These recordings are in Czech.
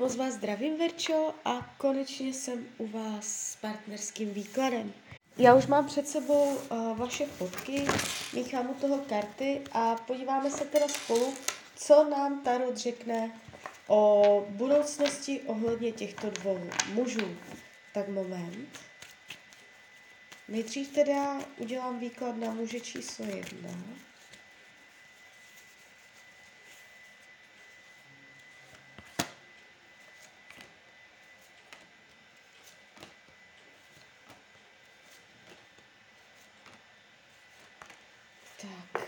moc vás zdravím, Verčo, a konečně jsem u vás s partnerským výkladem. Já už mám před sebou uh, vaše fotky, míchám u toho karty a podíváme se teda spolu, co nám Tarot řekne o budoucnosti ohledně těchto dvou mužů. Tak moment. Nejdřív teda udělám výklad na muže číslo jedna. Tak.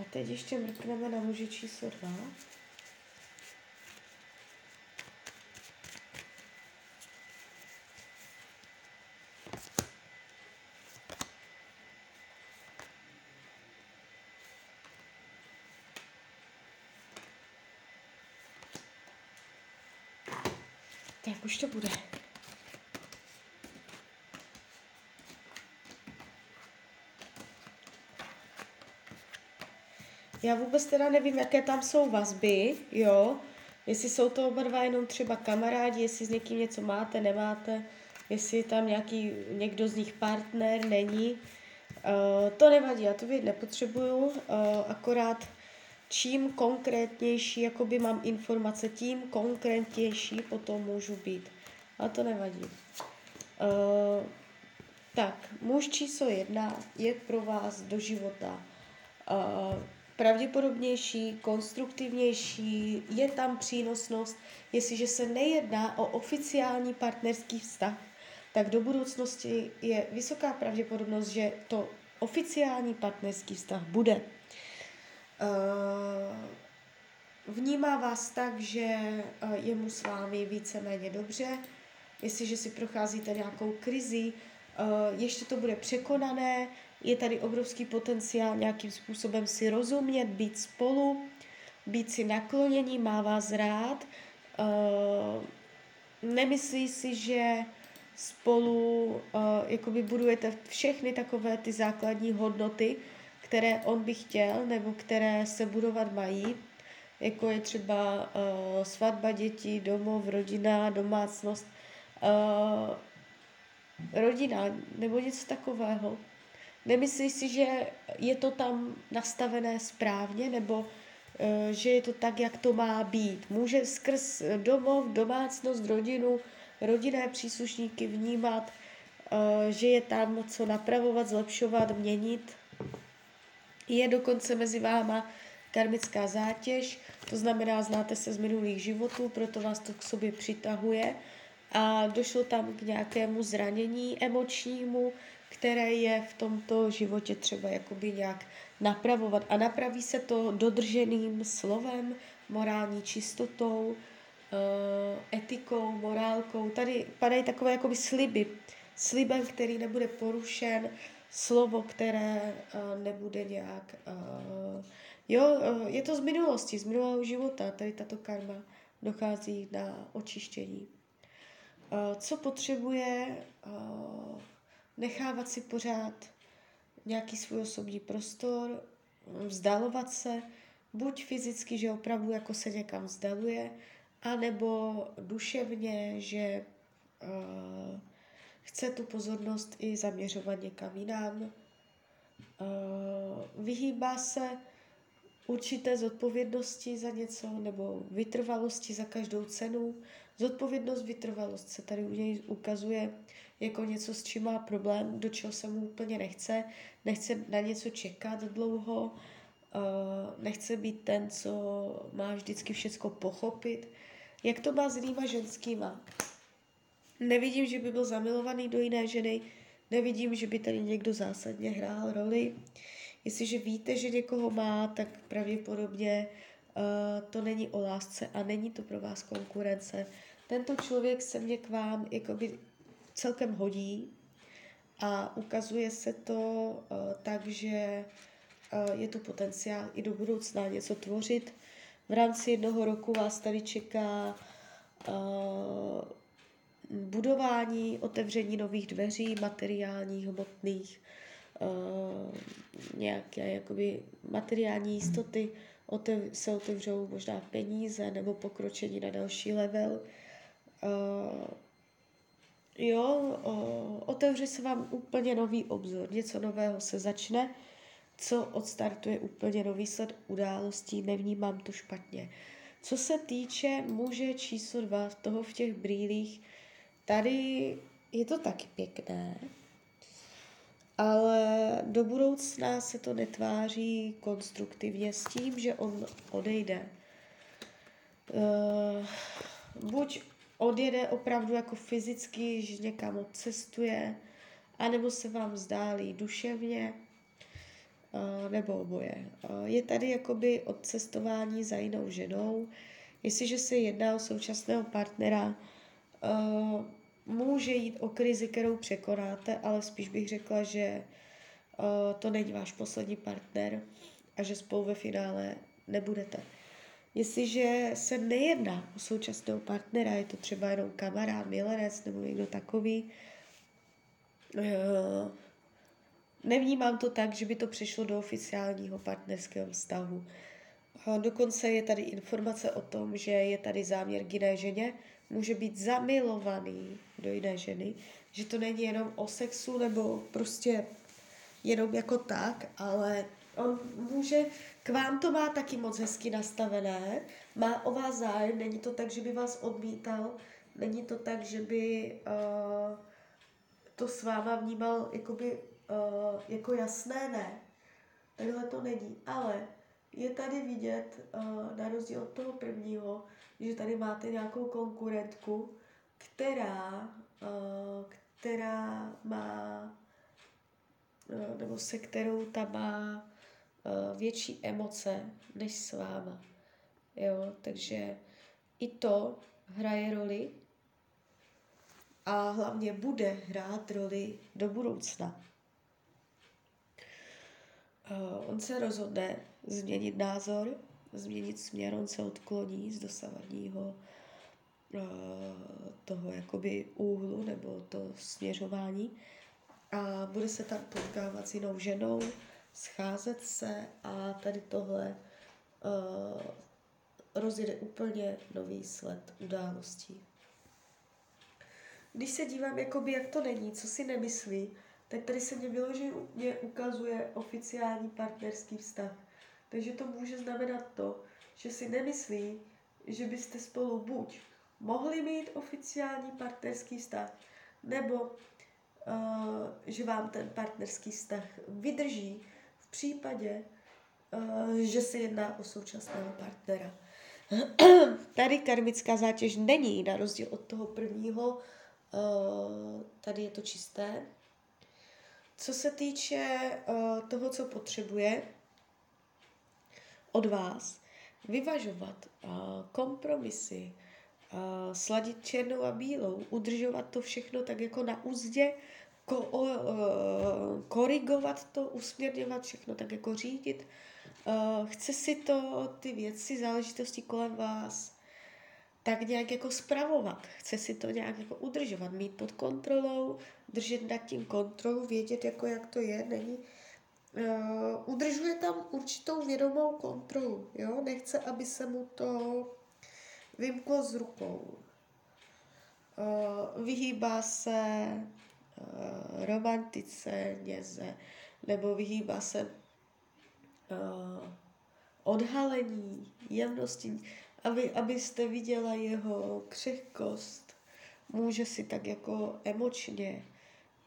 A teď ještě mrkneme na muže číslo dva. Tak už to bude. Já vůbec teda nevím, jaké tam jsou vazby, jo. Jestli jsou to oba dva jenom třeba kamarádi, jestli s někým něco máte, nemáte, jestli je tam nějaký, někdo z nich partner, není. Uh, to nevadí, já to vědět nepotřebuju, uh, akorát čím konkrétnější jakoby mám informace, tím konkrétnější potom můžu být. A to nevadí. Uh, tak, muž číslo jedna je pro vás do života uh, pravděpodobnější, konstruktivnější, je tam přínosnost. Jestliže se nejedná o oficiální partnerský vztah, tak do budoucnosti je vysoká pravděpodobnost, že to oficiální partnerský vztah bude. Eh, vnímá vás tak, že eh, je mu s vámi víceméně dobře, jestliže si procházíte nějakou krizi, eh, ještě to bude překonané, je tady obrovský potenciál nějakým způsobem si rozumět, být spolu, být si naklonění, má vás rád, nemyslí si, že spolu jakoby budujete všechny takové ty základní hodnoty, které on by chtěl nebo které se budovat mají, jako je třeba uh, svatba dětí, domov, rodina, domácnost, rodina nebo něco takového. Nemyslíš si, že je to tam nastavené správně nebo uh, že je to tak, jak to má být. Může skrz domov, domácnost, rodinu, rodinné příslušníky vnímat, uh, že je tam co napravovat, zlepšovat, měnit je dokonce mezi váma karmická zátěž, to znamená, znáte se z minulých životů, proto vás to k sobě přitahuje a došlo tam k nějakému zranění emočnímu, které je v tomto životě třeba jakoby nějak napravovat. A napraví se to dodrženým slovem, morální čistotou, eh, etikou, morálkou. Tady padají takové jakoby sliby. Slibem, který nebude porušen, slovo, které uh, nebude nějak... Uh, jo, je to z minulosti, z minulého života, tady tato karma dochází na očištění. Uh, co potřebuje uh, nechávat si pořád nějaký svůj osobní prostor, vzdalovat se, buď fyzicky, že opravdu jako se někam vzdaluje, anebo duševně, že uh, chce tu pozornost i zaměřovat někam jinam. Eh, vyhýbá se určité zodpovědnosti za něco nebo vytrvalosti za každou cenu. Zodpovědnost, vytrvalost se tady u něj ukazuje jako něco, s čím má problém, do čeho se mu úplně nechce, nechce na něco čekat dlouho, eh, nechce být ten, co má vždycky všecko pochopit. Jak to má s jinýma ženskýma? Nevidím, že by byl zamilovaný do jiné ženy, nevidím, že by tady někdo zásadně hrál roli. Jestliže víte, že někoho má, tak pravděpodobně uh, to není o lásce a není to pro vás konkurence. Tento člověk se mě k vám jakoby celkem hodí a ukazuje se to uh, tak, že uh, je tu potenciál i do budoucna něco tvořit. V rámci jednoho roku vás tady čeká budování, otevření nových dveří, materiálních, hmotných, nějaké jakoby materiální jistoty, otev, se otevřou možná peníze nebo pokročení na další level. Uh, jo, uh, otevře se vám úplně nový obzor, něco nového se začne, co odstartuje úplně nový sled událostí, nevnímám to špatně. Co se týče muže číslo dva, toho v těch brýlích, tady je to taky pěkné, ale do budoucna se to netváří konstruktivně s tím, že on odejde. Uh, buď odjede opravdu jako fyzicky, že někam odcestuje, anebo se vám vzdálí duševně, uh, nebo oboje. Uh, je tady jakoby odcestování za jinou ženou. Jestliže se jedná o současného partnera, uh, může jít o krizi, kterou překonáte, ale spíš bych řekla, že uh, to není váš poslední partner a že spolu ve finále nebudete. Jestliže se nejedná o současného partnera, je to třeba jenom kamarád, milenec nebo někdo takový, uh, nevnímám to tak, že by to přišlo do oficiálního partnerského vztahu. Uh, dokonce je tady informace o tom, že je tady záměr k jiné ženě, může být zamilovaný do jiné ženy, že to není jenom o sexu nebo prostě jenom jako tak, ale on může, k vám to má taky moc hezky nastavené, má o vás zájem, není to tak, že by vás odmítal, není to tak, že by uh, to s váma vnímal jakoby, uh, jako jasné, ne. Takhle to není, ale je tady vidět, uh, na rozdíl od toho prvního, že tady máte nějakou konkurentku, která, uh, která má, uh, nebo se kterou ta má větší emoce než s váma. Jo, takže i to hraje roli a hlavně bude hrát roli do budoucna. Uh, on se rozhodne změnit názor, změnit směr, on se odkloní z dosavadního uh, toho jakoby úhlu nebo to směřování a bude se tam potkávat s jinou ženou, scházet se a tady tohle uh, rozjede úplně nový sled událostí. Když se dívám, jakoby, jak to není, co si nemyslí, tak tady se mě mě ukazuje oficiální partnerský vztah. Takže to může znamenat to, že si nemyslí, že byste spolu buď mohli mít oficiální partnerský vztah, nebo uh, že vám ten partnerský vztah vydrží v případě, uh, že se jedná o současného partnera. tady karmická zátěž není, na rozdíl od toho prvního, uh, tady je to čisté. Co se týče uh, toho, co potřebuje, od vás vyvažovat uh, kompromisy, uh, sladit černou a bílou, udržovat to všechno tak jako na úzdě, ko, uh, korigovat to, usměrňovat všechno tak jako řídit. Uh, chce si to, ty věci, záležitosti kolem vás tak nějak jako spravovat. Chce si to nějak jako udržovat, mít pod kontrolou, držet nad tím kontrolu, vědět jako jak to je, není uh, udržuje tam určitou vědomou kontrolu. Jo? Nechce, aby se mu to vymklo z rukou. Uh, vyhýbá se uh, romantice, něze, nebo vyhýbá se uh, odhalení, jemnosti, aby, abyste viděla jeho křehkost. Může si tak jako emočně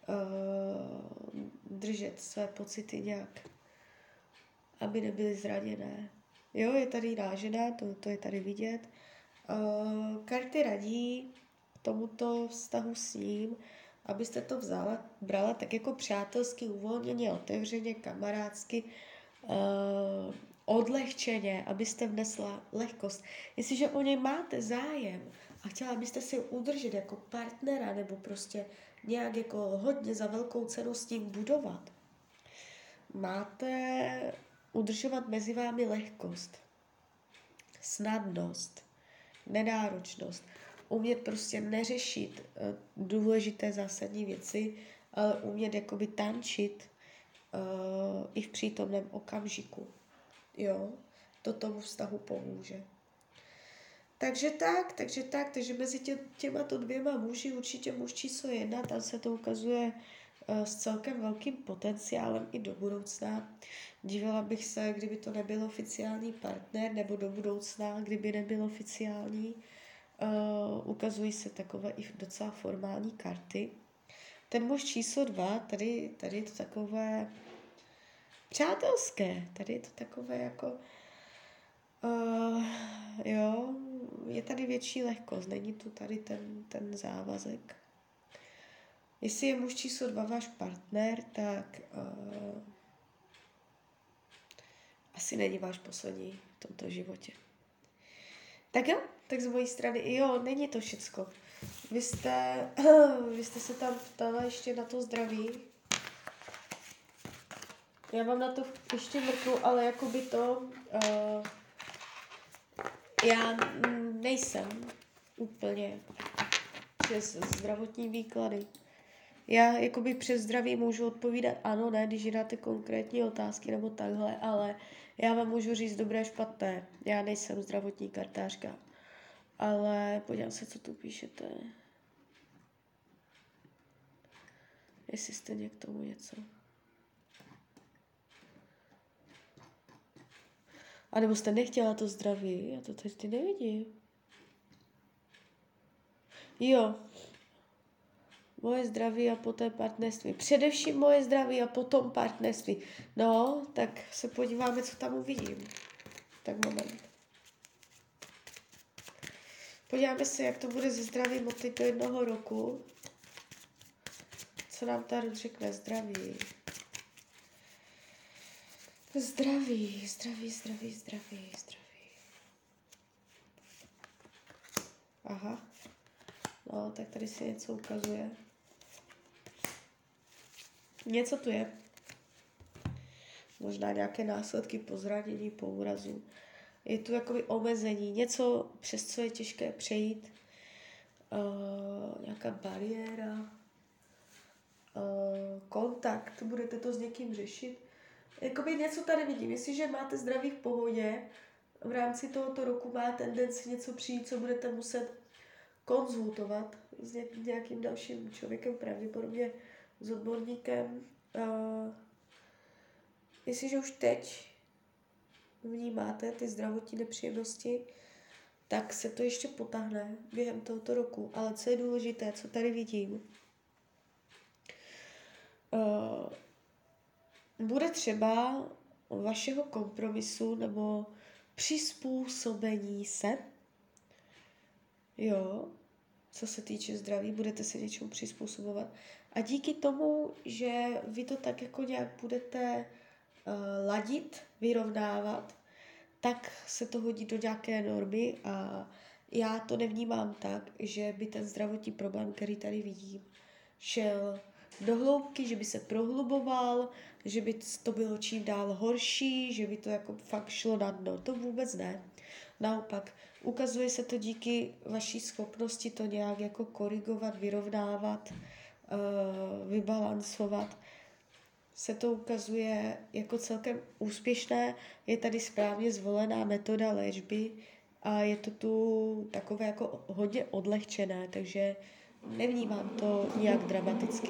uh, držet své pocity nějak, aby nebyly zraněné. Jo, je tady jiná žena, to, to je tady vidět. Uh, karty radí tomuto vztahu s ním, abyste to vzala, brala tak jako přátelsky, uvolněně, otevřeně, kamarádsky, uh, odlehčeně, abyste vnesla lehkost. Jestliže o něj máte zájem a chtěla byste si udržet jako partnera nebo prostě nějak jako hodně za velkou cenu s tím budovat, máte udržovat mezi vámi lehkost, snadnost, nenáročnost, umět prostě neřešit uh, důležité zásadní věci, ale umět jakoby tančit uh, i v přítomném okamžiku. Jo? to tomu vztahu pomůže. Takže tak, takže tak, takže mezi tě, těma to dvěma muži určitě muž číslo jedna, tam se to ukazuje uh, s celkem velkým potenciálem i do budoucna. Divila bych se, kdyby to nebyl oficiální partner, nebo do budoucna, kdyby nebyl oficiální. Uh, ukazují se takové i docela formální karty. Ten muž číslo dva, tady, tady je to takové přátelské, tady je to takové jako, uh, jo, je tady větší lehkost, není tu tady ten, ten závazek. Jestli je muž číslo dva váš partner, tak uh, asi není váš poslední v tomto životě. Tak jo, tak z mojí strany, jo, není to všecko. Vy jste, vy jste se tam ptala ještě na to zdraví. Já vám na to ještě mrknu, ale jako by to, uh, já nejsem úplně přes zdravotní výklady. Já jakoby přes zdraví můžu odpovídat ano, ne, když dáte konkrétní otázky nebo takhle, ale já vám můžu říct dobré, špatné. Já nejsem zdravotní kartářka. Ale podívám se, co tu píšete. Jestli jste k tomu něco. A nebo jste nechtěla to zdraví, já to teď nevidím. Jo. Moje zdraví a poté partnerství. Především moje zdraví a potom partnerství. No, tak se podíváme, co tam uvidím. Tak moment. Podíváme se, jak to bude ze zdravím od do jednoho roku. Co nám tady řekne zdraví. Zdraví, zdraví, zdraví, zdraví, zdraví. Aha. No, tak tady si něco ukazuje. Něco tu je. Možná nějaké následky po zranění, po úrazu je tu jakoby omezení, něco, přes co je těžké přejít, uh, nějaká bariéra, uh, kontakt, budete to s někým řešit. Jakoby něco tady vidím, jestliže máte zdraví v pohodě, v rámci tohoto roku má tendenci něco přijít, co budete muset konzultovat s nějakým dalším člověkem, pravděpodobně s odborníkem. Jestliže už teď vnímáte ty zdravotní nepříjemnosti, tak se to ještě potáhne během tohoto roku. Ale co je důležité, co tady vidím, bude třeba vašeho kompromisu nebo přizpůsobení se, jo, co se týče zdraví, budete se něčemu přizpůsobovat. A díky tomu, že vy to tak jako nějak budete uh, ladit, vyrovnávat, tak se to hodí do nějaké normy a já to nevnímám tak, že by ten zdravotní problém, který tady vidím, šel do hloubky, že by se prohluboval, že by to bylo čím dál horší, že by to jako fakt šlo na dno. To vůbec ne. Naopak, ukazuje se to díky vaší schopnosti to nějak jako korigovat, vyrovnávat, uh, vybalancovat se to ukazuje jako celkem úspěšné. Je tady správně zvolená metoda léčby a je to tu takové jako hodně odlehčené, takže nevnímám to nějak dramaticky.